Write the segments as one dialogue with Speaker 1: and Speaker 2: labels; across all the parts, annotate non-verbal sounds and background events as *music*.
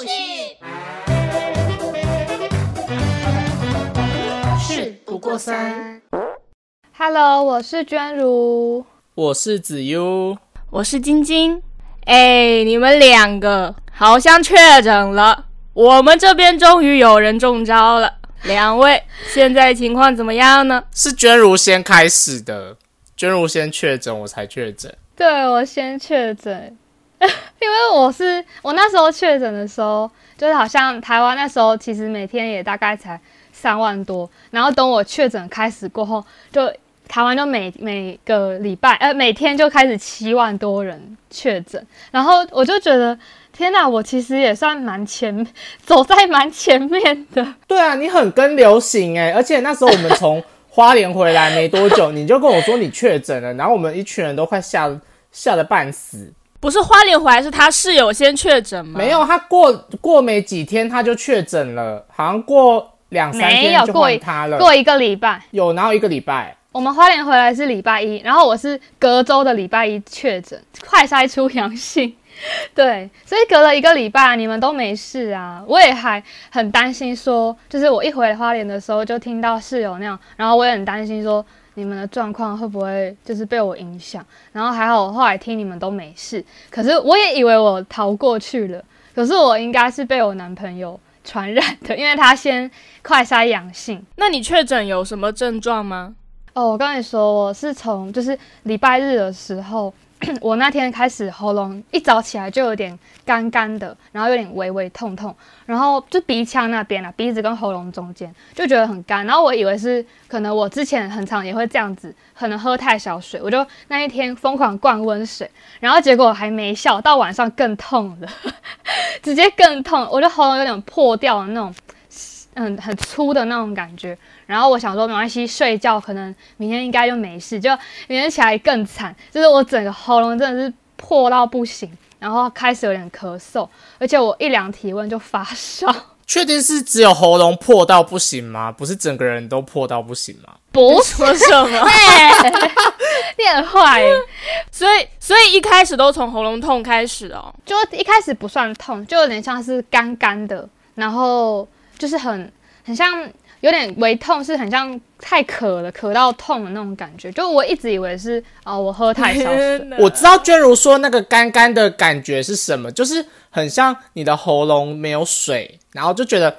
Speaker 1: 事，事不过三。
Speaker 2: Hello，我是娟如，
Speaker 3: 我是子悠，
Speaker 4: 我是晶晶。哎，你们两个好像确诊了，我们这边终于有人中招了。两位现在情况怎么样呢？
Speaker 3: 是娟如先开始的，娟如先确诊，我才确诊。
Speaker 2: 对我先确诊，*laughs* 因为我是我那时候确诊的时候，就是好像台湾那时候其实每天也大概才三万多，然后等我确诊开始过后，就台湾就每每个礼拜呃每天就开始七万多人确诊，然后我就觉得天哪，我其实也算蛮前 *laughs* 走在蛮前面的。
Speaker 3: 对啊，你很跟流行哎，而且那时候我们从花莲回来没多久，你就跟我说你确诊了，然后我们一群人都快吓。吓得半死，
Speaker 4: 不是花莲回来，是他室友先确诊吗？
Speaker 3: 没有，他过过没几天他就确诊了，好像过两三天就换他了，
Speaker 2: 过一个礼拜
Speaker 3: 有，然后一个礼拜，
Speaker 2: 我们花莲回来是礼拜一，然后我是隔周的礼拜一确诊，快筛出阳性，*laughs* 对，所以隔了一个礼拜你们都没事啊，我也还很担心说，就是我一回花莲的时候就听到室友那样，然后我也很担心说。你们的状况会不会就是被我影响？然后还好，后来听你们都没事。可是我也以为我逃过去了，可是我应该是被我男朋友传染的，因为他先快筛阳性。
Speaker 4: 那你确诊有什么症状吗？
Speaker 2: 哦，我跟你说，我是从就是礼拜日的时候。*clears throat* 我那天开始喉咙一早起来就有点干干的，然后有点微微痛痛，然后就鼻腔那边啊，鼻子跟喉咙中间就觉得很干，然后我以为是可能我之前很长也会这样子，可能喝太少水，我就那一天疯狂灌温水，然后结果还没效，到晚上更痛了，*laughs* 直接更痛，我就喉咙有点破掉的那种。嗯，很粗的那种感觉。然后我想说，没关系，睡觉可能明天应该就没事。就明天起来更惨，就是我整个喉咙真的是破到不行，然后开始有点咳嗽，而且我一量体温就发烧。*laughs*
Speaker 3: 确定是只有喉咙破到不行吗？不是整个人都破到不行吗？
Speaker 2: 不说什么，*laughs* 你很坏。*laughs*
Speaker 4: 所以，所以一开始都从喉咙痛开始哦。
Speaker 2: 就一开始不算痛，就有点像是干干的，然后。就是很很像有点微痛，是很像太渴了，渴到痛的那种感觉。就我一直以为是哦，我喝太少水。
Speaker 3: 我知道娟如说那个干干的感觉是什么，就是很像你的喉咙没有水，然后就觉得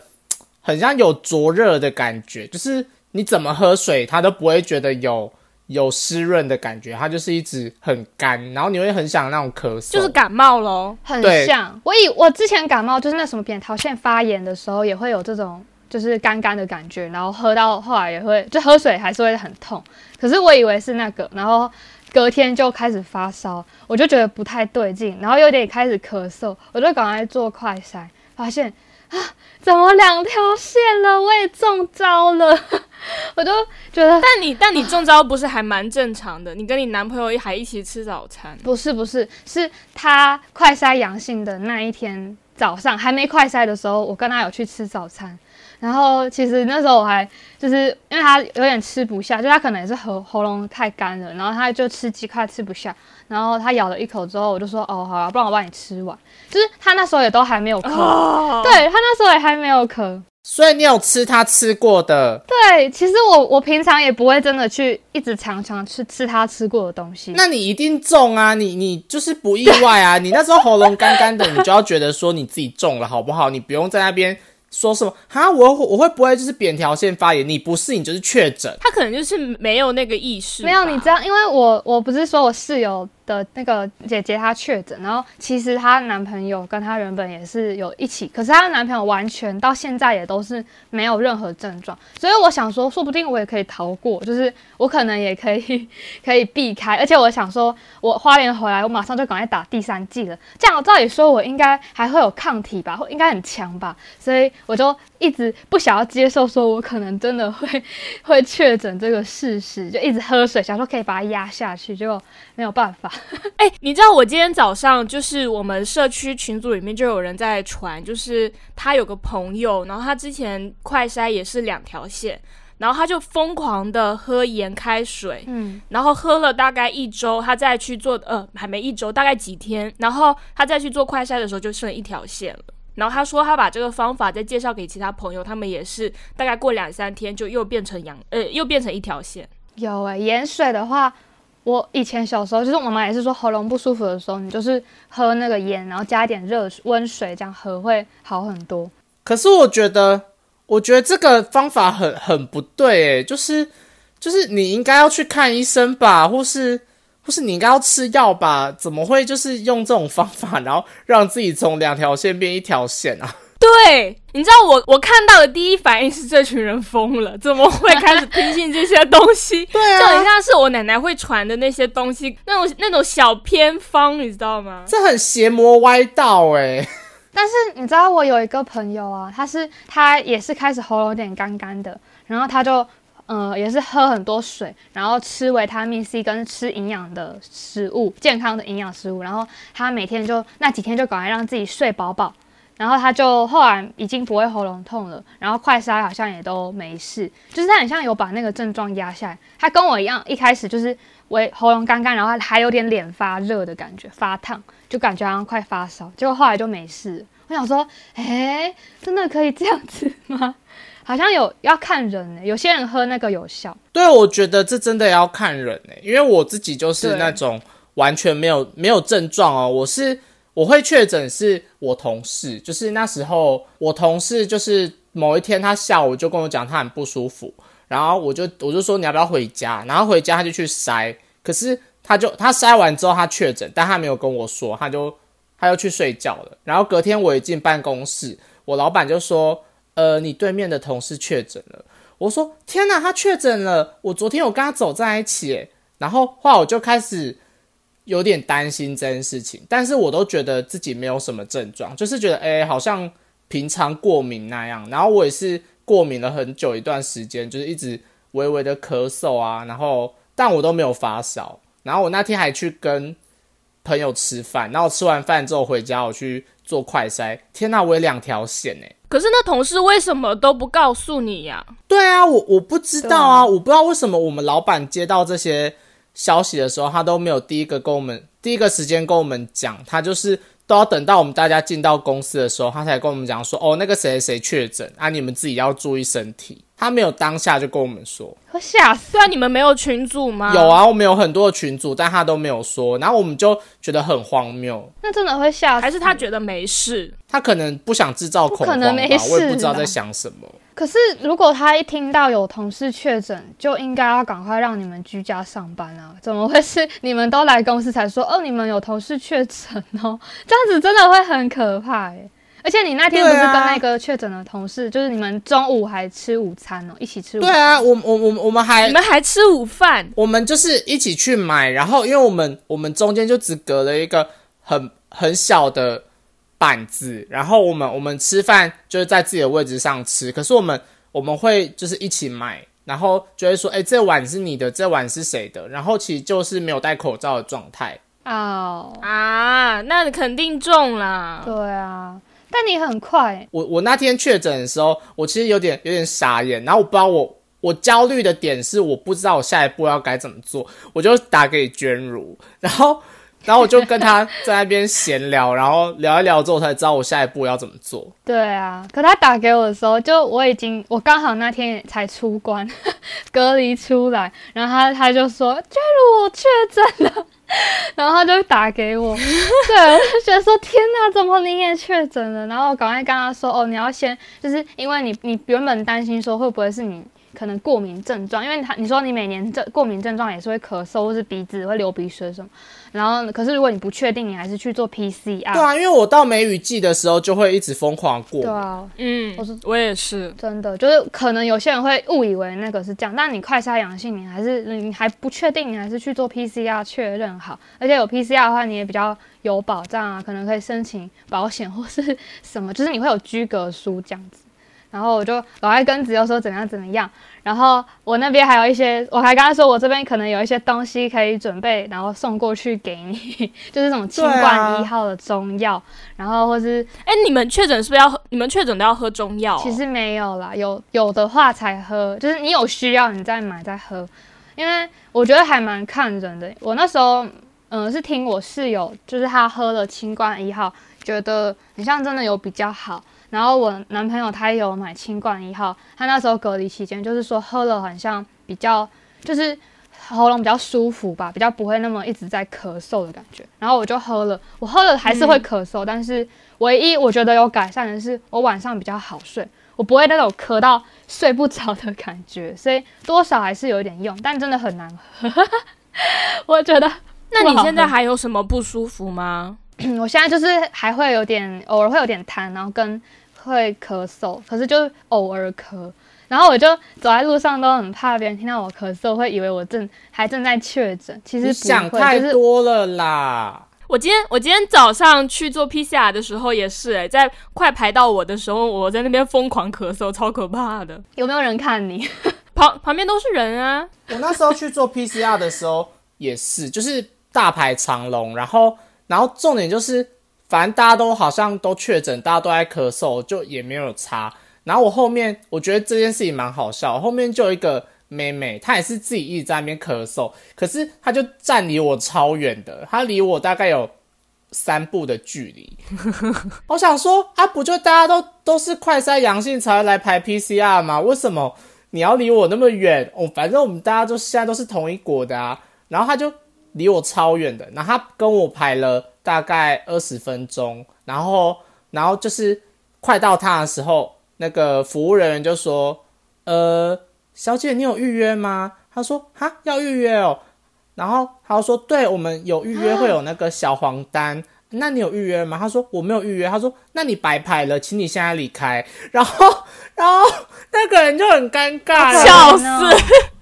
Speaker 3: 很像有灼热的感觉。就是你怎么喝水，它都不会觉得有有湿润的感觉，它就是一直很干，然后你会很想那种咳嗽，
Speaker 4: 就是感冒咯，
Speaker 2: 很像。我以我之前感冒就是那什么扁桃腺发炎的时候也会有这种就是干干的感觉，然后喝到后来也会就喝水还是会很痛。可是我以为是那个，然后隔天就开始发烧，我就觉得不太对劲，然后有点开始咳嗽，我就赶快做快筛，发现。啊！怎么两条线了？我也中招了，*laughs* 我就觉得。
Speaker 4: 但你但你中招不是还蛮正常的？你跟你男朋友还一起吃早餐？
Speaker 2: 不是不是，是他快筛阳性的那一天早上，还没快塞的时候，我跟他有去吃早餐。然后其实那时候我还就是因为他有点吃不下，就他可能也是喉喉咙太干了，然后他就吃鸡块吃不下。然后他咬了一口之后，我就说：“哦，好了，不然我帮你吃完。”就是他那时候也都还没有咳，对他那时候也还没有咳，
Speaker 3: 所以你有吃他吃过的。
Speaker 2: 对，其实我我平常也不会真的去一直常常去吃他吃过的东西。
Speaker 3: 那你一定中啊！你你就是不意外啊！*laughs* 你那时候喉咙干干的，你就要觉得说你自己中了，好不好？你不用在那边。说什么？哈，我我会不会就是扁桃腺发炎？你不是，你就是确诊。
Speaker 4: 他可能就是没有那个意识。
Speaker 2: 没有，你知道，因为我我不是说我室友。的那个姐姐她确诊，然后其实她男朋友跟她原本也是有一起，可是她的男朋友完全到现在也都是没有任何症状，所以我想说，说不定我也可以逃过，就是我可能也可以 *laughs* 可以避开，而且我想说，我花莲回来，我马上就赶快打第三剂了，这样照理说我应该还会有抗体吧，应该很强吧，所以我就一直不想要接受说我可能真的会会确诊这个事实，就一直喝水，想说可以把它压下去，结果没有办法。*laughs*
Speaker 4: 哎，你知道我今天早上就是我们社区群组里面就有人在传，就是他有个朋友，然后他之前快筛也是两条线，然后他就疯狂的喝盐开水，嗯，然后喝了大概一周，他再去做，呃，还没一周，大概几天，然后他再去做快筛的时候就剩一条线了。然后他说他把这个方法再介绍给其他朋友，他们也是大概过两三天就又变成阳呃又变成一条线。
Speaker 2: 有哎、盐水的话，我以前小时候就是我妈也是说喉咙不舒服的时候，你就是喝那个盐，然后加一点热水温水这样喝会好很多。
Speaker 3: 可是我觉得，我觉得这个方法很很不对，诶，就是就是你应该要去看医生吧，或是或是你应该要吃药吧？怎么会就是用这种方法，然后让自己从两条线变一条线啊？
Speaker 4: 对，你知道我我看到的第一反应是这群人疯了，怎么会开始听信这些东西？*laughs*
Speaker 3: 对
Speaker 4: 就很像是我奶奶会传的那些东西，那种那种小偏方，你知道吗？
Speaker 3: 这很邪魔歪道诶。*laughs*
Speaker 2: 但是你知道我有一个朋友啊，他是他也是开始喉咙有点干干的，然后他就呃也是喝很多水，然后吃维他命 C 跟吃营养的食物，健康的营养食物，然后他每天就那几天就赶快让自己睡饱饱，然后他就后来已经不会喉咙痛了，然后快筛好像也都没事，就是他很像有把那个症状压下来。他跟我一样，一开始就是为喉咙干干，然后还有点脸发热的感觉，发烫，就感觉好像快发烧，结果后来就没事。我想说，哎、真的可以这样子吗？*laughs* 好像有要看人呢、有些人喝那个有效，
Speaker 3: 对，我觉得这真的要看人诶，因为我自己就是那种完全没有没有症状哦，我是我会确诊是我同事，就是那时候我同事就是某一天他下午就跟我讲他很不舒服，然后我就我就说你要不要回家，然后回家他就去筛，可是他就他筛完之后他确诊，但他没有跟我说，他就他又去睡觉了，然后隔天我一进办公室，我老板就说，呃，你对面的同事确诊了。我说天哪，他确诊了！我昨天有跟他走在一起，然后后来我就开始有点担心这件事情，但是我都觉得自己没有什么症状，就是觉得诶好像平常过敏那样。然后我也是过敏了很久一段时间，就是一直微微的咳嗽啊，然后但我都没有发烧。然后我那天还去跟朋友吃饭，然后吃完饭之后回家，我去做快筛，天哪，我有两条线哎。
Speaker 4: 可是那同事为什么都不告诉你呀、
Speaker 3: 对啊，我我不知道啊，
Speaker 2: 啊
Speaker 3: 我不知道为什么我们老板接到这些消息的时候，他都没有第一个跟我们第一个时间跟我们讲，他就是都要等到我们大家进到公司的时候，他才跟我们讲说，哦，那个谁谁确诊啊，你们自己要注意身体。他没有当下就跟我们说，
Speaker 2: 会吓死。
Speaker 4: 你们没有群组吗？
Speaker 3: 有，啊，我们有很多的群组，但他都没有说，然后我们就觉得很荒谬。
Speaker 2: 那真的会吓死。
Speaker 4: 还是他觉得没事？
Speaker 3: 他可能不想制造恐慌吧，
Speaker 2: 可能没事
Speaker 3: 我也不知道在想什么。
Speaker 2: 可是如果他一听到有同事确诊，就应该要赶快让你们居家上班啊！怎么会是你们都来公司才说哦，你们有同事确诊哦？这样子真的会很可怕耶！而且你那天不是跟那个确诊的同事，就是你们中午还吃午餐哦，一起吃午餐。
Speaker 3: 对啊，我我我我们还
Speaker 4: 你们还吃午饭？
Speaker 3: 我们就是一起去买，然后因为我们我们中间就只隔了一个很很小的板子，然后我们我们吃饭就是在自己的位置上吃，可是我们我们会就是一起买，然后就会说，哎，这碗是你的，这碗是谁的？然后其实就是没有戴口罩的状态。
Speaker 2: 哦，
Speaker 4: 啊，那肯定中啦。
Speaker 2: 对啊，但你很快，
Speaker 3: 我我那天确诊的时候，我其实有点有点傻眼，然后我不知道我我焦虑的点是我不知道我下一步要该怎么做，我就打给娟如，然后然后我就跟他在那边闲聊，然后聊一聊之后才知道我下一步要怎么做。
Speaker 2: 对啊。可他打给我的时候，就我已经我刚好那天才出关，隔离出来，然后他他就说：“假如，我确诊了。*laughs* ”然后他就打给我，对，我就觉得说天哪，怎么你也确诊了？然后我赶快跟他说，哦，你要先，就是因为你你原本担心说会不会是你可能过敏症状，因为他你说你每年这过敏症状也是会咳嗽或是鼻子会流鼻水什么，然后可是如果你不确定，你还是去做 PCR，
Speaker 3: 对啊，因为我到梅雨季的时候就会一直疯狂过敏。
Speaker 2: 对啊，
Speaker 4: 嗯
Speaker 2: 我是，
Speaker 4: 我也是。
Speaker 2: 真的，就是可能有些人会误以为那个是这样，但你快筛阳性，你还是你还不确定，你还是去做 PCR 确认好。而且有 PCR 的话，你也比较有保障啊，可能可以申请保险或是什么，就是你会有居格书这样子。然后我就老爱跟子悠说怎么样怎么样，然后我那边还有一些，我还跟他说我这边可能有一些东西可以准备，然后送过去给你，*laughs* 就是什么清冠一号的中药，然后或是
Speaker 4: 哎，你们确诊是不是要喝？你们确诊都要喝中药哦？
Speaker 2: 其实没有啦，有有的话才喝，就是你有需要你再买再喝，因为我觉得还蛮看人的。我那时候嗯、是听我室友，就是他喝了清冠一号，觉得很像真的有比较好。然后我男朋友他也有买清冠一号，他那时候隔离期间就是说喝了好像比较就是喉咙比较舒服吧，比较不会那么一直在咳嗽的感觉。然后我就喝了，我喝了还是会咳嗽，但是唯一我觉得有改善的是我晚上比较好睡，我不会那种咳到睡不着的感觉，所以多少还是有点用，但真的很难喝。我觉得，
Speaker 4: 那你现在还有什么不舒服吗？
Speaker 2: 我现在就是还会有点，偶尔会有点痰，然后跟会咳嗽，可是就偶尔咳。然后我就走在路上都很怕别人听到我咳嗽，会以为我正还正在确诊。其实
Speaker 3: 你想太多了啦。
Speaker 4: 我今天我今天早上去做 PCR 的时候也是，哎，在快排到我的时候，我在那边疯狂咳嗽，超可怕的。
Speaker 2: 有没有人看你？*laughs*
Speaker 4: 旁旁边都是人啊。
Speaker 3: 我那时候去做 PCR 的时候也是，就是大排长龙，然后然后重点就是，反正大家都好像都确诊，大家都在咳嗽，就也没有差。然后我后面我觉得这件事情蛮好笑，后面就有一个妹妹，她也是自己一直在那边咳嗽，可是她就站离我超远的，她离我大概有三步的距离。*laughs* 我想说啊，不就大家都都是快筛阳性才来排 PCR 吗？为什么你要离我那么远？哦，反正我们大家都现在都是同一国的啊。然后她就离我超远的，然后他跟我排了大概二十分钟，然后然后就是快到他的时候。那个服务人员就说：“呃，小姐，你有预约吗？”他说：“哈，要预约哦。”然后他说：“对，我们有预约，会有那个小黄单。那你有预约吗？”他说：“我没有预约。”他说：“那你白排了，请你现在离开。”然后，然后那个人就很尴尬，*laughs*
Speaker 4: 笑死，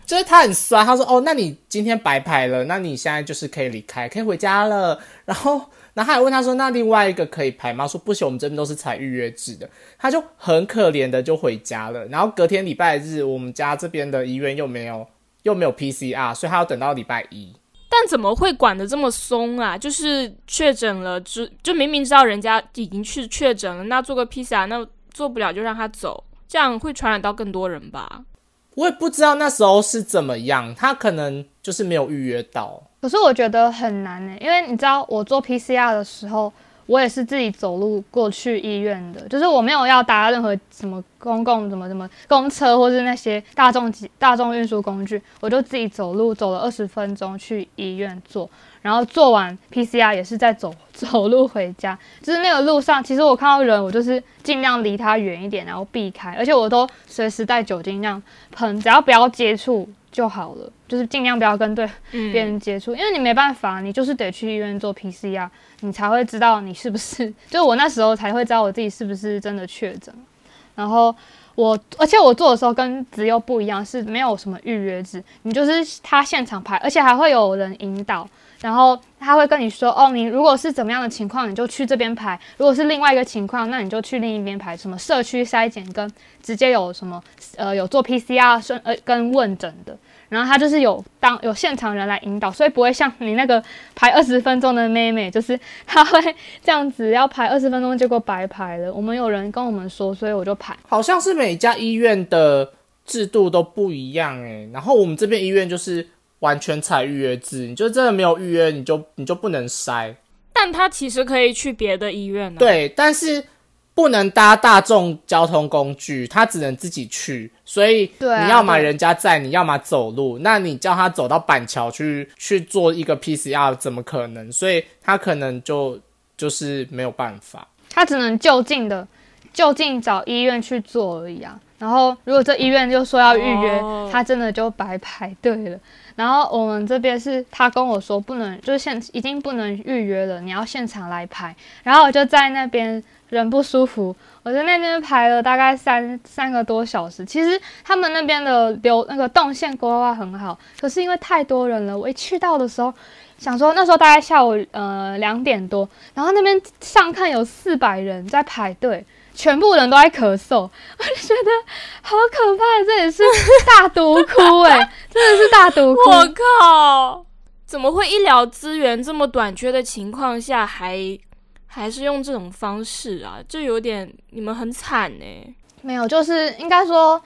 Speaker 3: 就是他很酸。他说：“哦，那你今天白排了，那你现在就是可以离开，可以回家了。”然后。然后还问他说：“那另外一个可以排吗？”说：“不行，我们这边都是采预约制的。”他就很可怜的就回家了。然后隔天礼拜日，我们家这边的医院又没有又没有 PCR，所以他要等到礼拜一。
Speaker 4: 但怎么会管得这么松啊？就是确诊了，就就明明知道人家已经去确诊了，那做个 PCR，那做不了就让他走，这样会传染到更多人吧？
Speaker 3: 我也不知道那时候是怎么样，他可能就是没有预约到。
Speaker 2: 可是我觉得很难呢，因为你知道我做 PCR 的时候，我也是自己走路过去医院的，就是我没有要搭任何什么公共什么什么公车或是那些大众大众运输工具，我就自己走路走了二十分钟去医院做，然后做完 PCR 也是在走 *laughs* 走路回家，就是那个路上，其实我看到人，我就是尽量离他远一点，然后避开，而且我都随时带酒精那样喷，只要不要接触。就好了，就是尽量不要跟对别人接触，因为你没办法，你就是得去医院做 PCR，你才会知道你是不是。*laughs* 就我那时候才会知道我自己是不是真的确诊。然后我，而且我做的时候跟只有不一样，是没有什么预约制，你就是他现场排，而且还会有人引导，然后他会跟你说，哦，你如果是怎么样的情况，你就去这边排；如果是另外一个情况，那你就去另一边排。什么社区筛检跟直接有什么呃有做 PCR 顺呃跟问诊的。然后他就是有当有现场人来引导，所以不会像你那个排二十分钟的妹妹，就是他会这样子要排二十分钟，结果白排了。我们有人跟我们说，所以我就排。
Speaker 3: 好像是每家医院的制度都不一样诶，然后我们这边医院就是完全采预约制，你就真的没有预约，你就你就不能筛。
Speaker 4: 但他其实可以去别的医院。
Speaker 3: 对，但是。不能搭大众交通工具，他只能自己去，所以你要么人家载，你要么走路。那你叫他走到板桥去去做一个 PCR，怎么可能？所以他可能就就是没有办法，
Speaker 2: 他只能就近的就近找医院去做而已啊。然后如果这医院就说要预约，他真的就白排队了。然后我们这边是他跟我说不能，就是现已经不能预约了，你要现场来排。然后我就在那边。人不舒服，我在那边排了大概三三个多小时。其实他们那边的流那个动线规划很好，可是因为太多人了，我一去到的时候，想说那时候大概下午呃两点多，然后那边上看有四百人在排队，全部人都在咳嗽，*laughs* 我就觉得好可怕，这也是大毒窟哎，*laughs* 真的是大毒窟！
Speaker 4: 我靠，怎么会医疗资源这么短缺的情况下还？还是用这种方式啊，就有点你们很惨呢。
Speaker 2: 没有，就是应该说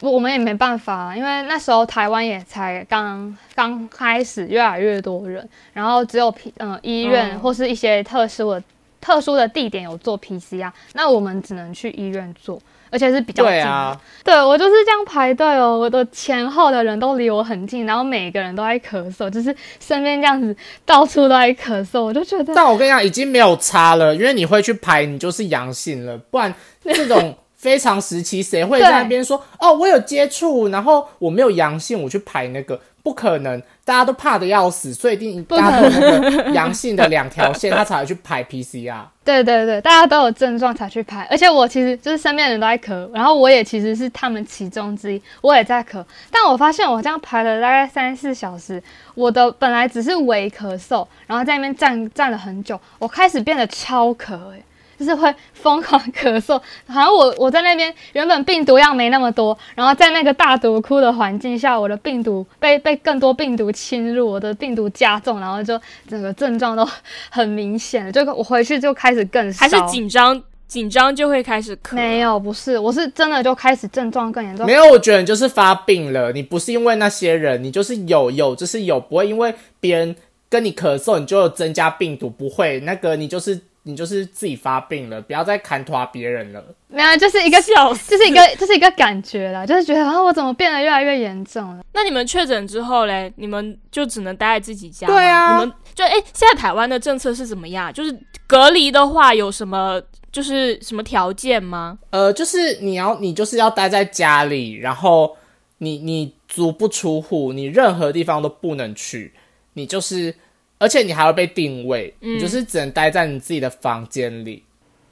Speaker 2: 我们也没办法，因为那时候台湾也才刚刚开始，越来越多人，然后只有嗯医院或是一些特殊的特殊的地点有做 PCR，那我们只能去医院做，而且是比较近的。
Speaker 3: 对啊，
Speaker 2: 对我就是这样排队哦，我的前后的人都离我很近，然后每个人都在咳嗽，就是身边这样子到处都在咳嗽，我就觉得
Speaker 3: 但我跟你讲，已经没有差了，因为你会去排，你就是阳性了，不然这种 *laughs* 非常时期谁会在那边说哦，我有接触，然后我没有阳性，我去排那个，不可能，大家都怕的要死，所以一定
Speaker 2: 不可
Speaker 3: 大家都有那个阳性的两条线，他才会去排 PCR。
Speaker 2: 对对对，大家都有症状才去排，而且我其实就是身边人都在咳，然后我也其实是他们其中之一，我也在咳。但我发现我这样排了大概三四小时，我的本来只是微咳嗽，然后在那边站站了很久，我开始变得超咳、欸，就是会疯狂咳嗽，*laughs* 好像我我在那边原本病毒量没那么多，然后在那个大毒窟的环境下，我的病毒被被更多病毒侵入，我的病毒加重，然后就整个症状都很明显，就我回去就开始更，
Speaker 4: 还是紧张紧张就会开始咳？
Speaker 2: 没有，不是，我是真的就开始症状更严重
Speaker 3: 没。有，我觉得你就是发病了，你不是因为那些人，你就是有有就是有，不会因为别人跟你咳嗽，你就有增加病毒，不会，那个你就是你就是自己发病了，不要再砍拖别人了。
Speaker 2: 没有，就是一个，
Speaker 4: 笑死！
Speaker 2: 就是一个，就是一个感觉啦，就是觉得啊，我怎么变得越来越严重了？
Speaker 4: 那你们确诊之后嘞，你们就只能待在自己家吗？
Speaker 3: 对啊
Speaker 4: 你们就哎、现在台湾的政策是怎么样？就是隔离的话有什么就是什么条件吗？
Speaker 3: 呃，就是你要你就是要待在家里，然后你你足不出户，你任何地方都不能去，你就是，而且你还会被定位，你就是只能待在你自己的房间里。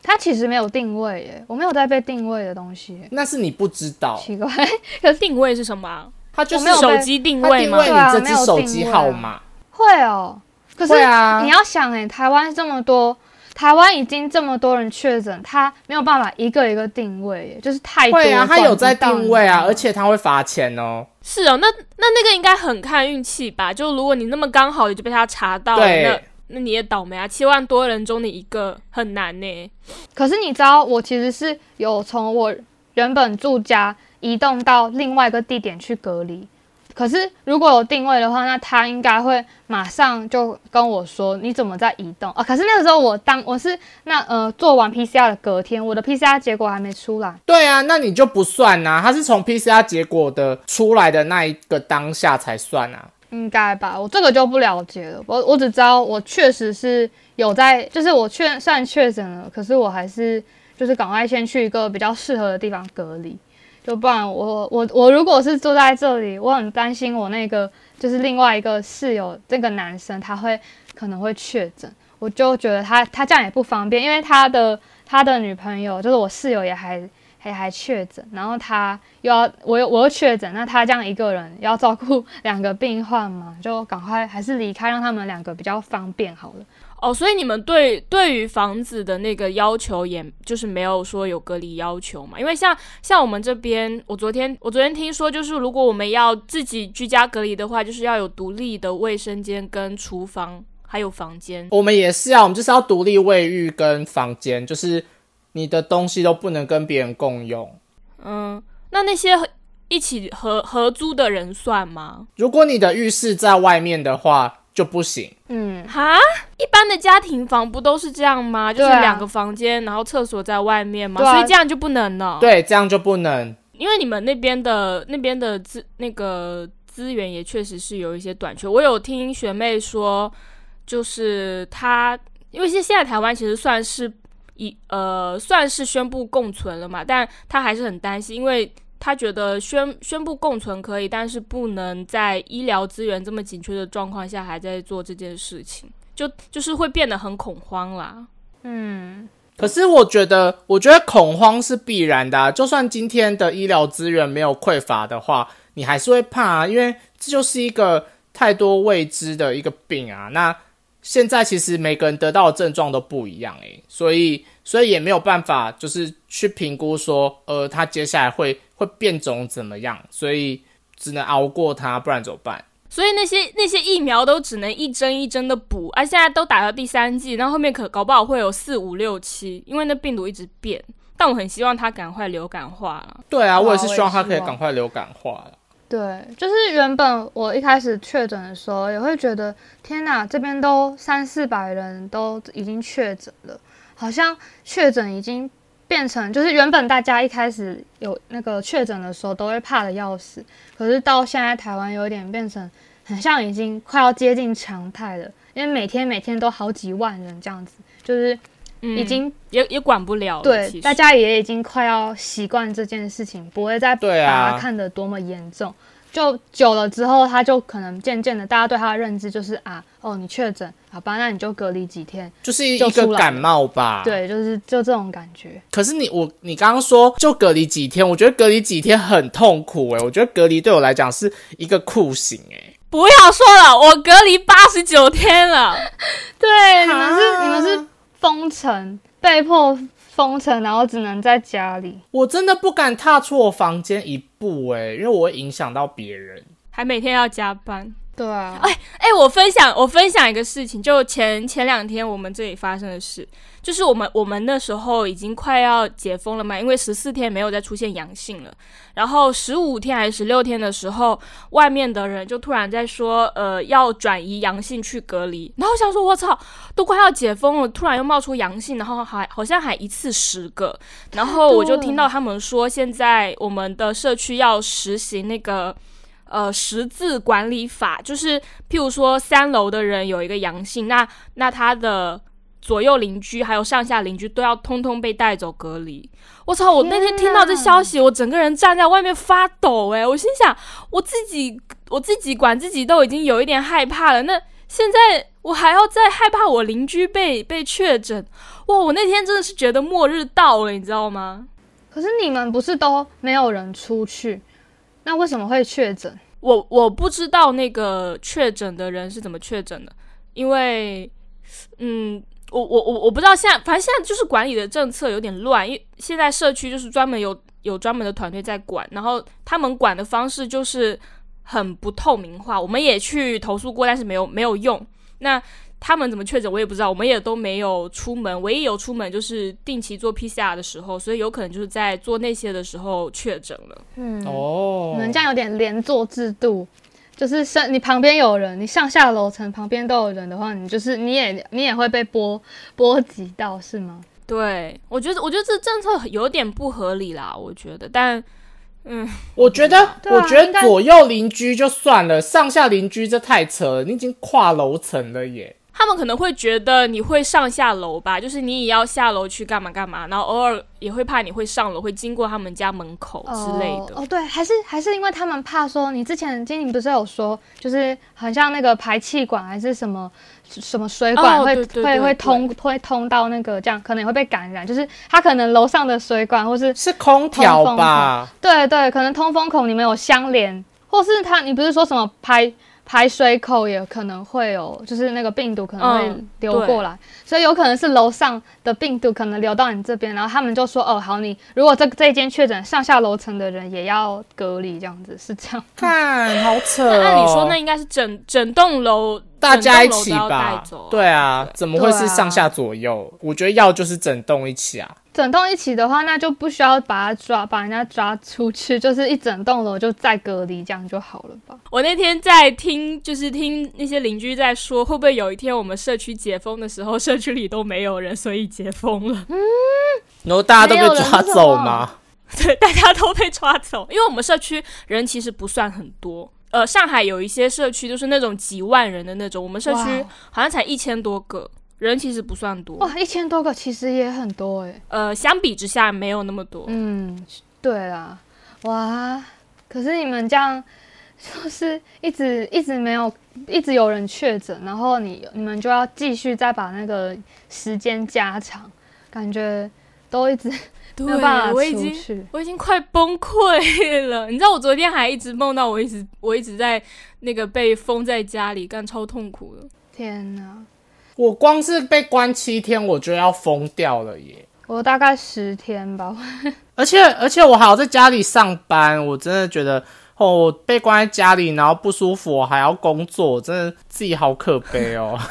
Speaker 2: 它其实没有定位耶，我没有在被定位的东西，
Speaker 3: 那是你不知道，
Speaker 2: 奇怪。*laughs*
Speaker 4: 定位是什么啊？
Speaker 3: 它就是
Speaker 4: 手机定位吗？
Speaker 3: 它定位
Speaker 2: 对啊
Speaker 3: 你这只手机
Speaker 2: 没有定位啊
Speaker 3: 号码。
Speaker 2: 会哦，可是
Speaker 3: 会啊
Speaker 2: 你要想哎，台湾这么多，台湾已经这么多人确诊，他没有办法一个一个定位，就是太多
Speaker 3: 会啊，他有在定位啊，而且他会罚钱哦。
Speaker 4: 是哦，那那那个应该很看运气吧？就如果你那么刚好你就被他查到了，那那你也倒霉啊！七万多人中的一个很难呢。
Speaker 2: 可是你知道，我其实是有从我原本住家移动到另外一个地点去隔离。可是如果有定位的话，那他应该会马上就跟我说你怎么在移动啊？可是那个时候我当我是那呃做完 PCR 的隔天，我的 PCR 结果还没出来。
Speaker 3: 对啊，那你就不算呐、他是从 PCR 结果的出来的那一个当下才算啊。
Speaker 2: 应该吧，我这个就不了解了。我我只知道我确实是有在，就是我确算确诊了，可是我还是就是赶快先去一个比较适合的地方隔离，就不然我我我如果是住在这里，我很担心我那个就是另外一个室友这个男生他会可能会确诊，我就觉得他他这样也不方便，因为他的他的女朋友就是我室友也还。还还确诊，然后他又要我又我又确诊，那他这样一个人要照顾两个病患嘛，就赶快还是离开，让他们两个比较方便好了。
Speaker 4: 哦，所以你们对对于房子的那个要求，也就是没有说有隔离要求嘛？因为像像我们这边，我昨天我昨天听说，就是如果我们要自己居家隔离的话，就是要有独立的卫生间跟厨房，还有房间。
Speaker 3: 我们也是啊，我们就是要独立卫浴跟房间，就是你的东西都不能跟别人共用。
Speaker 4: 嗯，那那些一起合合租的人算吗？
Speaker 3: 如果你的浴室在外面的话就不行。
Speaker 2: 嗯，
Speaker 4: 哈，一般的家庭房不都是这样吗？就是两个房间，然后厕所在外面嘛，
Speaker 2: 啊
Speaker 4: 所以这样就不能了。，
Speaker 3: 对，这样就不能。
Speaker 4: 因为你们那边的那边的资那个资源也确实是有一些短缺。我有听学妹说，就是她，因为现现在台湾其实算是一呃算是宣布共存了嘛，但她还是很担心，因为。她觉得宣宣布共存可以，但是不能在医疗资源这么紧缺的状况下还在做这件事情，就就是会变得很恐慌啦。
Speaker 2: 嗯，
Speaker 3: 可是我觉得，我觉得恐慌是必然的、啊。就算今天的医疗资源没有匮乏的话，你还是会怕啊，因为这就是一个太多未知的一个病啊。那现在其实每个人得到的症状都不一样诶、所以所以也没有办法就是去评估说，呃，他接下来会会变种怎么样，所以只能熬过它，不然怎么办？
Speaker 4: 所以那些那些疫苗都只能一针一针的补，而、现在都打到第三剂，然后后面可搞不好会有四五六七，因为那病毒一直变。但我很希望它赶快流感化了。
Speaker 3: 对啊，我也是希望它可以赶快流感化了。
Speaker 2: 对，就是原本我一开始确诊的时候，也会觉得天哪，这边都三四百人都已经确诊了，好像确诊已经变成，就是原本大家一开始有那个确诊的时候都会怕的要死，可是到现在台湾有点变成很像已经快要接近常态了，因为每天每天都好几万人这样子，就是已经
Speaker 4: 也也管不了了。
Speaker 2: 对大家也已经快要习惯这件事情，不会再把它看得多么严重。就久了之后，他就可能渐渐的，大家对他的认知就是啊，哦，你确诊，好吧，那你就隔离几天。
Speaker 3: 就是一个感冒吧。。
Speaker 2: 对，就是就这种感觉。
Speaker 3: 可是你我你刚刚说就隔离几天，我觉得隔离几天很痛苦诶、我觉得隔离对我来讲是一个酷刑诶、
Speaker 4: 不要说了，我隔离八十九天了。*laughs*
Speaker 2: 对，你们是
Speaker 3: 啊
Speaker 2: 你们是封城，被迫封城，然后只能在家里。
Speaker 3: 我真的不敢踏出我房间一步诶、因为我会影响到别人。
Speaker 4: 还每天要加班。
Speaker 2: 对啊，
Speaker 4: 哎哎，我分享我分享一个事情，就前前两天我们这里发生的事，就是我们我们那时候已经快要解封了嘛，因为十四天没有再出现阳性了，然后十五天还是十六天的时候，外面的人就突然在说，呃，要转移阳性去隔离，然后我想说，我操，都快要解封了，突然又冒出阳性，然后还好像还一次十个，然后我就听到他们说，现在我们的社区要实行那个。呃，十字管理法就是，譬如说三楼的人有一个阳性，那那他的左右邻居还有上下邻居都要通通被带走隔离。我操！我那天听到这消息，我整个人站在外面发抖。诶，我心想，我自己我自己管自己都已经有一点害怕了，那现在我还要再害怕我邻居被 *laughs* 被确诊，哇！我那天真的是觉得末日到了，你知道吗？
Speaker 2: 可是你们不是都没有人出去，那为什么会确诊？
Speaker 4: 我我不知道那个确诊的人是怎么确诊的，因为，嗯，我我我我不知道现在，反正现在就是管理的政策有点乱，因为现在社区就是专门有有专门的团队在管，然后他们管的方式就是很不透明化，我们也去投诉过，但是没有没有用。那他们怎么确诊我也不知道，我们也都没有出门，唯一有出门就是定期做 PCR 的时候，所以有可能就是在做那些的时候确诊了。
Speaker 2: 嗯，
Speaker 3: 哦
Speaker 2: 你们这样有点连坐制度，就是上你旁边有人，你上下楼层旁边都有人的话，你就是你也你也会被波波及到，是吗？
Speaker 4: 对，我觉得，我觉得这政策有点不合理啦，我觉得，但，嗯，
Speaker 3: 我觉得，
Speaker 2: 啊
Speaker 3: 我觉得左右邻居就算了，上下邻居这太扯了，你已经跨楼层了耶。
Speaker 4: 他们可能会觉得你会上下楼吧，就是你也要下楼去干嘛干嘛，然后偶尔也会怕你会上楼，会经过他们家门口之类的。
Speaker 2: 哦。哦，对，还是还是因为他们怕说，你之前经理不是有说，就是很像那个排气管还是什么什么水管会、
Speaker 4: 哦对对
Speaker 2: 会
Speaker 4: 对对
Speaker 2: 会通会通到那个这样，可能也会被感染，就是他可能楼上的水管或是
Speaker 3: 是空调吧？
Speaker 2: 对对，可能通风孔你们有相连，或是他你不是说什么排排水口也可能会有，就是那个病毒可能会
Speaker 4: 嗯
Speaker 2: 流过来，所以有可能是楼上的病毒可能流到你这边，然后他们就说哦好，你如果这这一间确诊，上下楼层的人也要隔离，这样子是这样。*laughs*
Speaker 3: 看，好扯。
Speaker 4: 按理说，那应该是整整栋楼
Speaker 3: 大家一起吧
Speaker 4: 走？
Speaker 3: 对啊，怎么会是上下左右？我觉得要就是整栋一起啊。
Speaker 2: 整栋一起的话，那就不需要把他抓，把人家抓出去，就是一整栋楼就再隔离，这样就好了吧？
Speaker 4: 我那天在听，就是听那些邻居在说，会不会有一天我们社区解封的时候，社区里都没有人，所以解封了。
Speaker 3: 嗯然后大家都被抓走吗？
Speaker 4: 对，大家都被抓走，因为我们社区人其实不算很多。呃，上海有一些社区就是那种几万人的那种，我们社区好像才一千多个人，其实不算多。
Speaker 2: 哇，一千多个其实也很多哎、
Speaker 4: 呃，相比之下没有那么多。
Speaker 2: 嗯，对啦，哇！可是你们这样就是一直一直没有，一直有人确诊，然后你你们就要继续再把那个时间加长，感觉都一直
Speaker 4: 对 *laughs*
Speaker 2: 没有办法
Speaker 4: 我已经。我已经快崩溃了。*laughs* 你知道，我昨天还一直梦到我一直我一直在那个被封在家里，干超痛苦的。
Speaker 2: 天哪！
Speaker 3: 我光是被关七天，我就要疯掉了耶！
Speaker 2: 我大概十天吧，*laughs*
Speaker 3: 而且而且我还要在家里上班，我真的觉得哦，我被关在家里，然后不舒服，我还要工作，我真的自己好可悲哦。*laughs*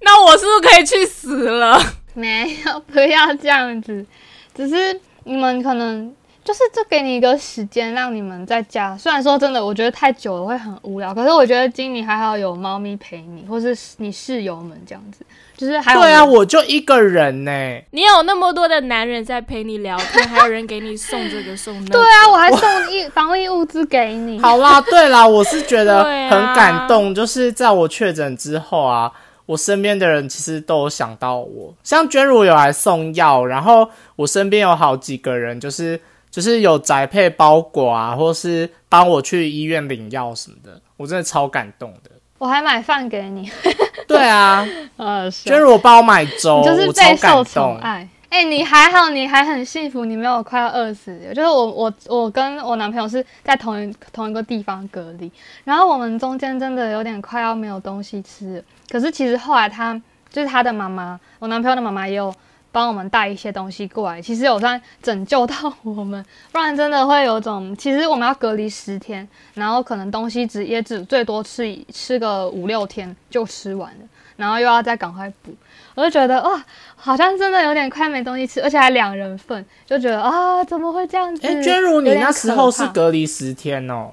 Speaker 4: 那我是不是可以去死了？*laughs*
Speaker 2: 没有，不要这样子。只是你们可能就是这给你一个时间，让你们在家。虽然说真的，我觉得太久了会很无聊，可是我觉得今年还好有猫咪陪你，或是你室友们这样子，就是还有
Speaker 3: 对啊，我就一个人呢、
Speaker 4: 你有那么多的男人在陪你聊天，还有人给你送这个送那个。*laughs*
Speaker 2: 对啊，我还送一防疫物资给你。*laughs*
Speaker 3: 好啦，对啦，我是觉得很感动，就是在我确诊之后啊，我身边的人其实都有想到我，像娟如有来送药，然后我身边有好几个人，就是就是有宅配包裹啊，或是帮我去医院领药什么的，我真的超感动的。
Speaker 2: 我还买饭给你，*laughs*
Speaker 3: 对啊，*laughs*
Speaker 2: 呃，是
Speaker 3: 娟如我帮我买粥，
Speaker 2: 就是
Speaker 3: 我超
Speaker 2: 备受
Speaker 3: 感动。
Speaker 2: 宠爱。哎、你还好，你还很幸福，你没有快要饿死。就是我，我，我跟我男朋友是在同一同一个地方隔离，然后我们中间真的有点快要没有东西吃。可是其实后来他就是他的妈妈，我男朋友的妈妈也有帮我们带一些东西过来，其实有算拯救到我们，不然真的会有种，其实我们要隔离十天，然后可能东西只也只最多吃一吃个五六天就吃完了，然后又要再赶快补。我就觉得哇，好像真的有点快没东西吃，而且还两人份，就觉得啊，怎么会这样子？
Speaker 3: 哎、娟如，你那时候是隔离十天哦。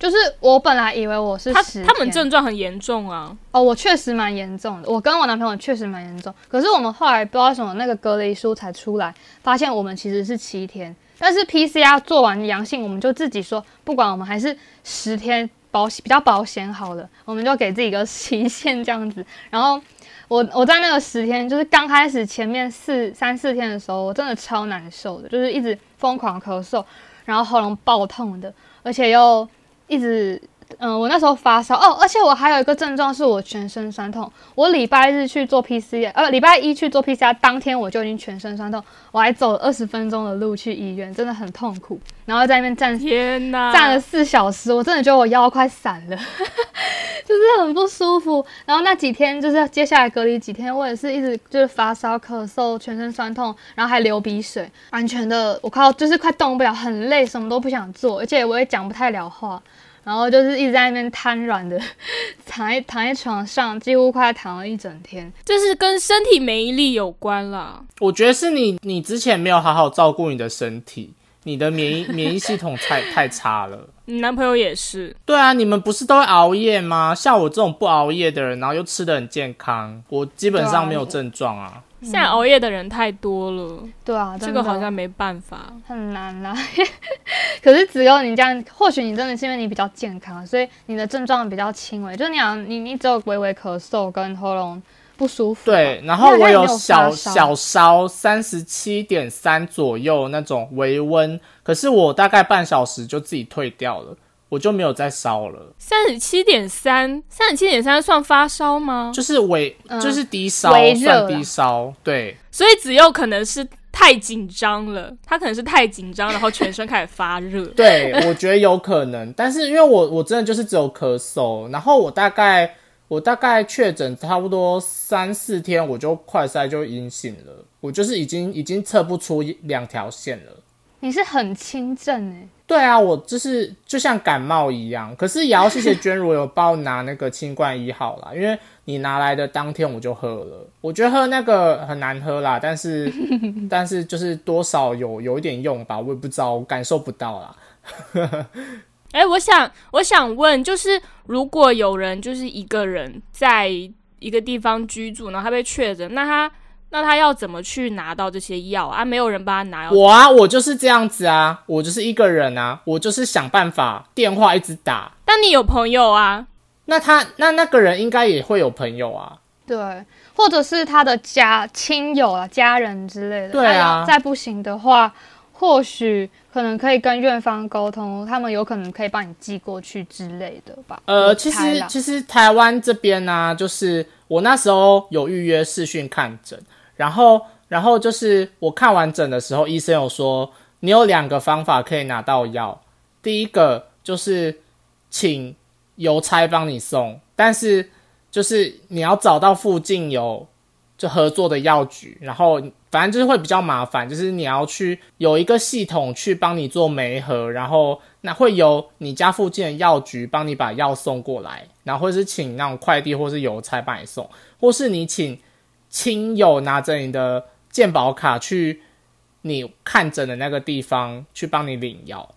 Speaker 2: 就是我本来以为我是
Speaker 4: 他
Speaker 2: 十
Speaker 4: 他们症状很严重啊，
Speaker 2: 哦，我确实蛮严重的，我跟我男朋友确实蛮严重。可是我们后来不知道什么那个隔离书才出来，发现我们其实是七天，但是 PCR 做完阳性，我们就自己说，不管我们还是十天保比较保险好了，我们就给自己一个期限这样子。然后我我在那个十天，就是刚开始前面四三四天的时候，我真的超难受的，就是一直疯狂咳嗽，然后喉咙爆痛的，而且又一直嗯，我那时候发烧哦，而且我还有一个症状是我全身酸痛。我礼拜日去做 PCR，呃，礼拜一去做 PCR，当天我就已经全身酸痛，我还走了二十分钟的路去医院，真的很痛苦。然后在那边站
Speaker 4: 天哪！
Speaker 2: 站了四小时，我真的觉得我腰快散了，*laughs* 就是很不舒服。然后那几天就是接下来隔离几天，我也是一直就是发烧、咳嗽、全身酸痛，然后还流鼻水，完全的我快要就是快动不了，很累，什么都不想做，而且我也讲不太了话。然后就是一直在那边瘫软的 *laughs* 躺在躺在床上，几乎快躺了一整天。
Speaker 4: 这是跟身体免疫力有关啦。
Speaker 3: 我觉得是你，你之前没有好好照顾你的身体，你的免疫 *laughs* 免疫系统太太差了。
Speaker 4: 你男朋友也是，
Speaker 3: 对啊，你们不是都会熬夜吗？像我这种不熬夜的人，然后又吃的很健康，我基本上没有症状啊。
Speaker 4: 现在熬夜的人太多了，
Speaker 2: 对啊，
Speaker 4: 这个好像没办法。
Speaker 2: 很难啦。*laughs* 可是只有你这样，或许你真的是因为你比较健康，所以你的症状比较轻微，就是你好像你你只有微微咳嗽跟喉咙不舒服吧。
Speaker 3: 对，然后我
Speaker 2: 有
Speaker 3: 小小烧三十七点三左右那种微温，可是我大概半小时就自己退掉了，我就没有再烧了，
Speaker 4: 三十七点三，三十七点三算发烧吗？
Speaker 3: 就是微、
Speaker 2: 嗯
Speaker 3: 就是低烧算低烧，对。
Speaker 4: 所以只有可能是太紧张了，他可能是太紧张，然后全身开始发热。*laughs*
Speaker 3: 对，我觉得有可能，但是因为我我真的就是只有咳嗽，然后我大概我大概确诊差不多三四天，我就快筛就阴性了，我就是已经已经测不出两条线了。
Speaker 2: 你是很轻症哎、
Speaker 3: 对啊，我就是就像感冒一样，可是也要谢谢娟如有帮我拿那个清冠一号啦，*laughs* 因为你拿来的当天我就喝了，我觉得喝那个很难喝啦，但是 *laughs* 但是就是多少有有一点用吧，我也不知道，我感受不到啦。*laughs*
Speaker 4: 哎，我想我想问，就是如果有人就是一个人在一个地方居住，然后他被确诊，那他那他要怎么去拿到这些药啊？没有人帮他拿药，
Speaker 3: 我啊，我就是这样子啊，我就是一个人啊，我就是想办法电话一直打。
Speaker 4: 但你有朋友啊，
Speaker 3: 那他那那个人应该也会有朋友啊，
Speaker 2: 对，或者是他的家亲友啊、家人之类的。
Speaker 3: 对啊
Speaker 2: 再不行的话，或许可能可以跟院方沟通，他们有可能可以帮你寄过去之类的吧。
Speaker 3: 呃，其实其实台湾这边呢、就是我那时候有预约视讯看诊，然后然后就是我看完诊的时候，医生有说你有两个方法可以拿到药，第一个就是请邮差帮你送，但是就是你要找到附近有就合作的药局，然后反正就是会比较麻烦，就是你要去有一个系统去帮你做媒合，然后那会由你家附近的药局帮你把药送过来，然后或是请那种快递或是邮差帮你送，或是你请亲友拿着你的健保卡去你看诊的那个地方去帮你领药，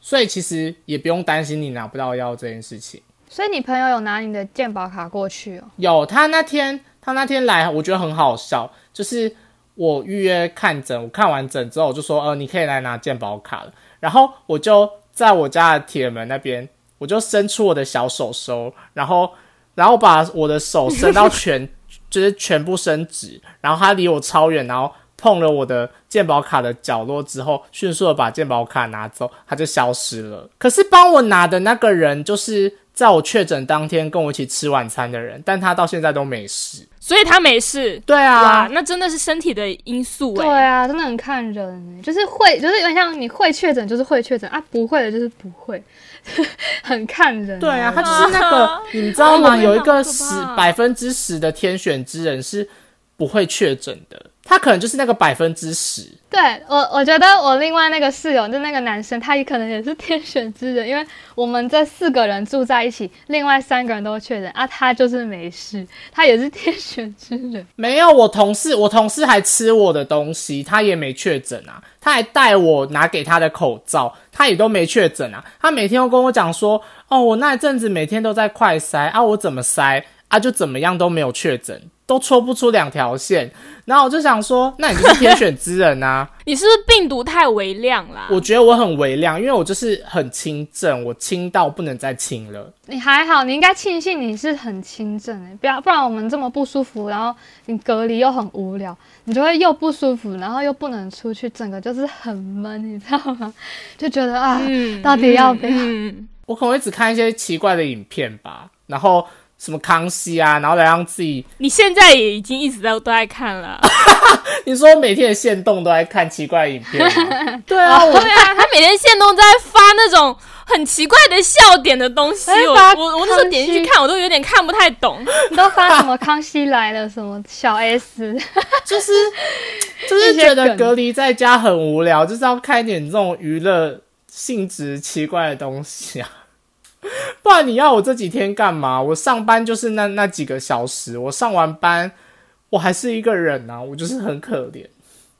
Speaker 3: 所以其实也不用担心你拿不到药这件事情。
Speaker 2: 所以你朋友有拿你的健保卡过去哦？
Speaker 3: 有，他那天他那天来，我觉得很好笑，就是我预约看诊，我看完诊之后我就说，呃，你可以来拿健保卡了。然后我就在我家的铁门那边，我就伸出我的小手手，然后然后把我的手伸到全，就是全部伸直，然后他离我超远，然后碰了我的鉴宝卡的角落之后，迅速的把鉴宝卡拿走，他就消失了。可是帮我拿的那个人，就是在我确诊当天跟我一起吃晚餐的人，但他到现在都没事。
Speaker 4: 所以他没事。
Speaker 3: 对啊
Speaker 4: 哇，，那真的是身体的因素
Speaker 2: 对
Speaker 4: 哎。
Speaker 2: 啊，真的很看人欸，就是会，就是有点像你会确诊就是会确诊啊，不会的就是不会，*laughs* 很看人。
Speaker 3: 对啊，他就是那个，*laughs* 你们知道
Speaker 4: 啊
Speaker 3: 吗？有一个
Speaker 4: 好可
Speaker 3: 十
Speaker 4: 怕
Speaker 3: 百分之十的天选之人是不会确诊的，他可能就是那个百分之十。
Speaker 2: 对我，我觉得我另外那个室友，就那个男生，他也可能也是天选之人，因为我们这四个人住在一起，另外三个人都确诊啊，他就是没事，他也是天选之人。
Speaker 3: 没有，我同事，我同事还吃我的东西，他也没确诊啊。他还带我拿给他的口罩，他也都没确诊啊。他每天都跟我讲说，哦，我那一阵子每天都在快筛啊，我怎么筛啊，就怎么样都没有确诊，都戳不出两条线。然后我就想说，那你就是天选之人啊。*laughs*
Speaker 4: 你是不是病毒太微量啦？
Speaker 3: 我觉得我很微量，因为我就是很轻症，我轻到不能再轻了。
Speaker 2: 你还好，你应该庆幸你是很轻症诶，不要不然我们这么不舒服，然后你隔离又很无聊，你就会又不舒服，然后又不能出去，整个就是很闷，你知道吗？*laughs* 就觉得啊，
Speaker 4: 嗯
Speaker 2: 到底要不要
Speaker 4: 嗯
Speaker 3: 我可能会只看一些奇怪的影片吧，然后什么康熙啊，然后来让自己，
Speaker 4: 你现在也已经一直在都在看了。*laughs*
Speaker 3: 你说每天的线动都在看奇怪的影片？*laughs* 对啊，我
Speaker 4: 对啊，他每天现都在发那种很奇怪的笑点的东西，我我我那时候点进去看，我都有点看不太懂。
Speaker 2: 你都发什么康熙来了，什么小 S，
Speaker 3: 就是就是觉得隔离在家很无聊，就是要看一点这种娱乐性质奇怪的东西啊。*laughs* 不然你要我这几天干嘛？我上班就是那那几个小时，我上完班我还是一个人啊，我就是很可怜。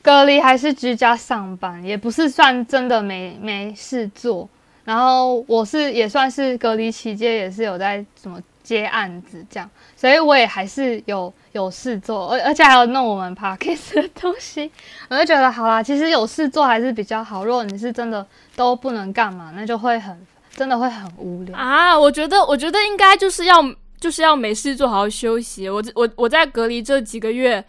Speaker 2: 隔离还是居家上班，也不是算真的没没事做。然后我是也算是隔离期间也是有在什么接案子这样，所以我也还是有有事做，而而且还有弄我们 podcast 的东西，我就觉得好啦，其实有事做还是比较好。如果你是真的都不能干嘛，那就会很真的会很无聊。
Speaker 4: 啊，我觉得，我觉得应该就是要就是要没事做，好好休息。我我我在隔离这几个月，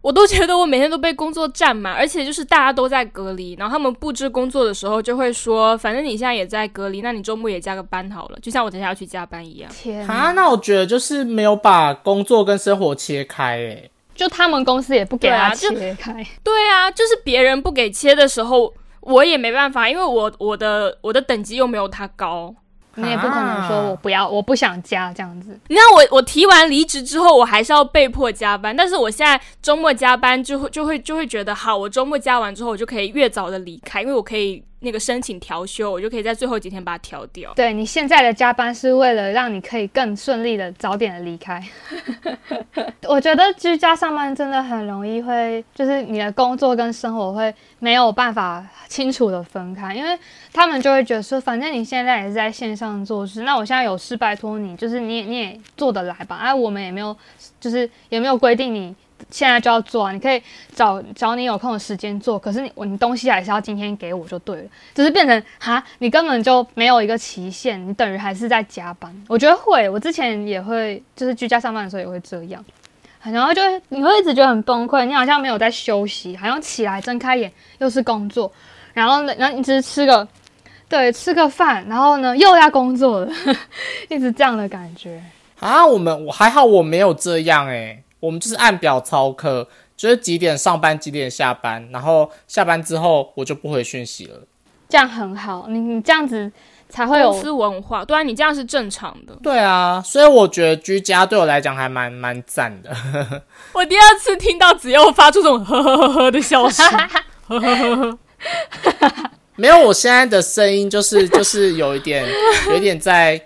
Speaker 4: 我都觉得我每天都被工作占满，而且就是大家都在隔离，然后他们布置工作的时候就会说，反正你现在也在隔离，那你周末也加个班好了，就像我等下要去加班一样。
Speaker 2: 天
Speaker 3: 啊，那我觉得就是没有把工作跟生活切开、欸，
Speaker 2: 就他们公司也不给他
Speaker 4: 对啊就
Speaker 2: 切开。
Speaker 4: 对啊，就是别人不给切的时候，我也没办法，因为我我的我的等级又没有他高。
Speaker 2: 你也不可能说我不要，我不想加这样子。
Speaker 4: 你看我我提完离职之后，我还是要被迫加班，但是我现在周末加班就会就会就会觉得好，我周末加完之后，我就可以越早的离开，因为我可以那个申请调休，我就可以在最后几天把它调掉。
Speaker 2: 对你现在的加班是为了让你可以更顺利的早点的离开。*laughs* 我觉得居家上班真的很容易会，就是你的工作跟生活会没有办法清楚的分开，因为他们就会觉得说，反正你现在也是在线上做事，那我现在有事拜托你，就是你你也做得来吧？啊，我们也没有，就是也没有规定你。现在就要做啊！你可以找找你有空的时间做，可是你我你东西还是要今天给我就对了，只是变成哈，你根本就没有一个期限，你等于还是在加班。我觉得会，我之前也会，就是居家上班的时候也会这样，然后就你会一直觉得很崩溃，你好像没有在休息，好像起来睁开眼又是工作，然后呢，然后你只是吃个对吃个饭，然后呢又要工作了，一直这样的感觉。
Speaker 3: 啊，我们我还好，我没有这样诶、我们就是按表操课，就是几点上班几点下班，然后下班之后我就不回讯息了。
Speaker 2: 这样很好，你你这样子才会有
Speaker 4: 公司文化，对啊，你这样是正常的。
Speaker 3: 对啊，所以我觉得居家对我来讲还蛮蛮赞的。*laughs*
Speaker 4: 我第二次听到子悠发出这种呵呵呵呵的笑声，*laughs*
Speaker 3: 没有，我现在的声音就是就是有一点有一点在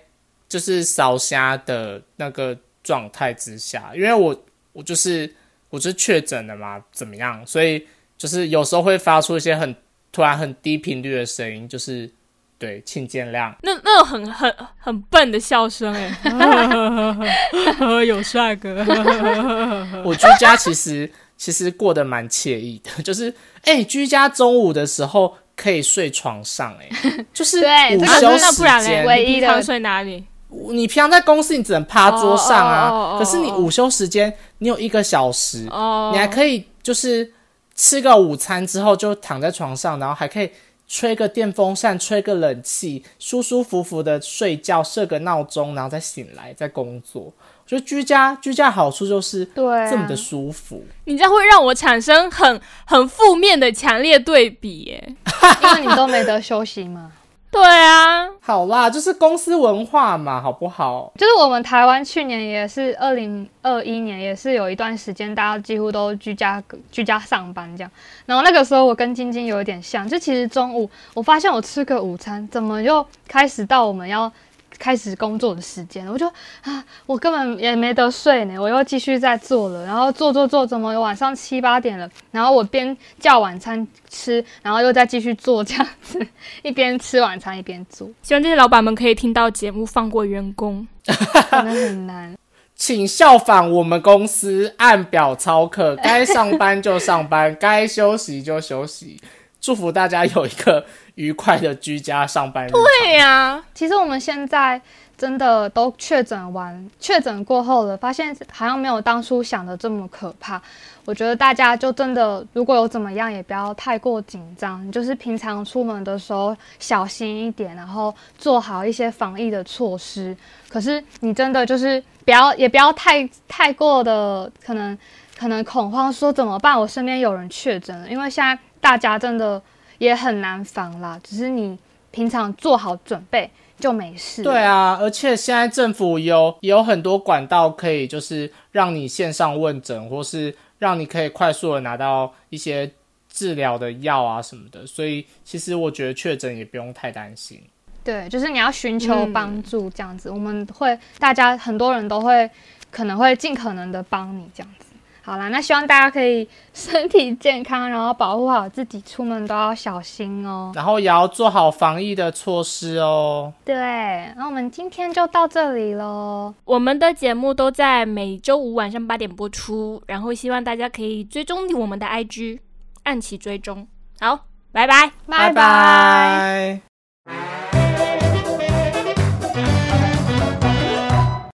Speaker 3: 就是烧虾的那个状态之下，因为我我就是我就是确诊了嘛，怎么样？所以就是有时候会发出一些很突然很低频率的声音，就是对，请见谅。
Speaker 4: 那那种很很很笨的笑声哎 *laughs* *laughs* 有帅哥。*laughs*
Speaker 3: 我居家其实其实过得蛮惬意的，就是哎、居家中午的时候可以睡床上、哎，就是
Speaker 2: 对这个
Speaker 3: 午休
Speaker 4: 那不然嘞，
Speaker 3: 时间。
Speaker 2: 唯一的
Speaker 4: 你平常睡哪里？
Speaker 3: 你平常在公司你只能趴桌上啊，可是你午休时间你有一个小时，
Speaker 4: 哦，
Speaker 3: 你还可以就是吃个午餐之后就躺在床上，然后还可以吹个电风扇，吹个冷气，舒舒服服的睡觉，设个闹钟，然后再醒来再工作。我觉得居家居家好处就是
Speaker 2: 对啊
Speaker 3: 这么的舒服。
Speaker 4: 你这样会让我产生很很负面的强烈对比耶。*laughs* *laughs*
Speaker 2: 因为你都没得休息嘛。
Speaker 4: 对啊，
Speaker 3: 好啦，就是公司文化嘛，好不好？
Speaker 2: 就是我们台湾去年也是二零二一年，也是有一段时间，大家几乎都居家居家上班这样。然后那个时候我跟晶晶有一点像，就其实中午我发现我吃个午餐，怎么又开始到我们要开始工作的时间了？我就啊，我根本也没得睡呢，我又继续在做了，然后做做做，怎么有晚上七八点了？然后我边叫晚餐吃，然后又再继续做这样子，*laughs* 一边吃晚餐一边做，
Speaker 4: 希望这些老板们可以听到节目，放过员工。
Speaker 2: 可能很难。
Speaker 3: 请效仿我们公司，按表操课，该上班就上班，该休息就休息。祝福大家有一个愉快的居家上班日。
Speaker 4: 对呀、
Speaker 2: 其实我们现在真的都确诊完，确诊过后了，发现好像没有当初想的这么可怕。我觉得大家就真的如果有怎么样，也不要太过紧张，就是平常出门的时候小心一点，然后做好一些防疫的措施。可是你真的就是不要，也不要太太过的可能可能恐慌，说怎么办？我身边有人确诊了，因为现在大家真的也很难防啦。只是你平常做好准备就没事。
Speaker 3: 对，啊，而且现在政府有也有很多管道可以，就是让你线上问诊，或是让你可以快速的拿到一些治疗的药啊什么的。所以其实我觉得确诊也不用太担心。
Speaker 2: 对，就是你要寻求
Speaker 4: 嗯
Speaker 2: 帮助这样子，我们会大家很多人都会可能会尽可能的帮你这样子。好啦，那希望大家可以身体健康，然后保护好自己，出门都要小心哦。
Speaker 3: 然后也要做好防疫的措施哦。
Speaker 2: 对，那我们今天就到这里喽，
Speaker 4: 我们的节目都在每周五晚上八点播出，然后希望大家可以追踪我们的 IG，按起追踪。好，拜拜。
Speaker 2: 拜
Speaker 3: 拜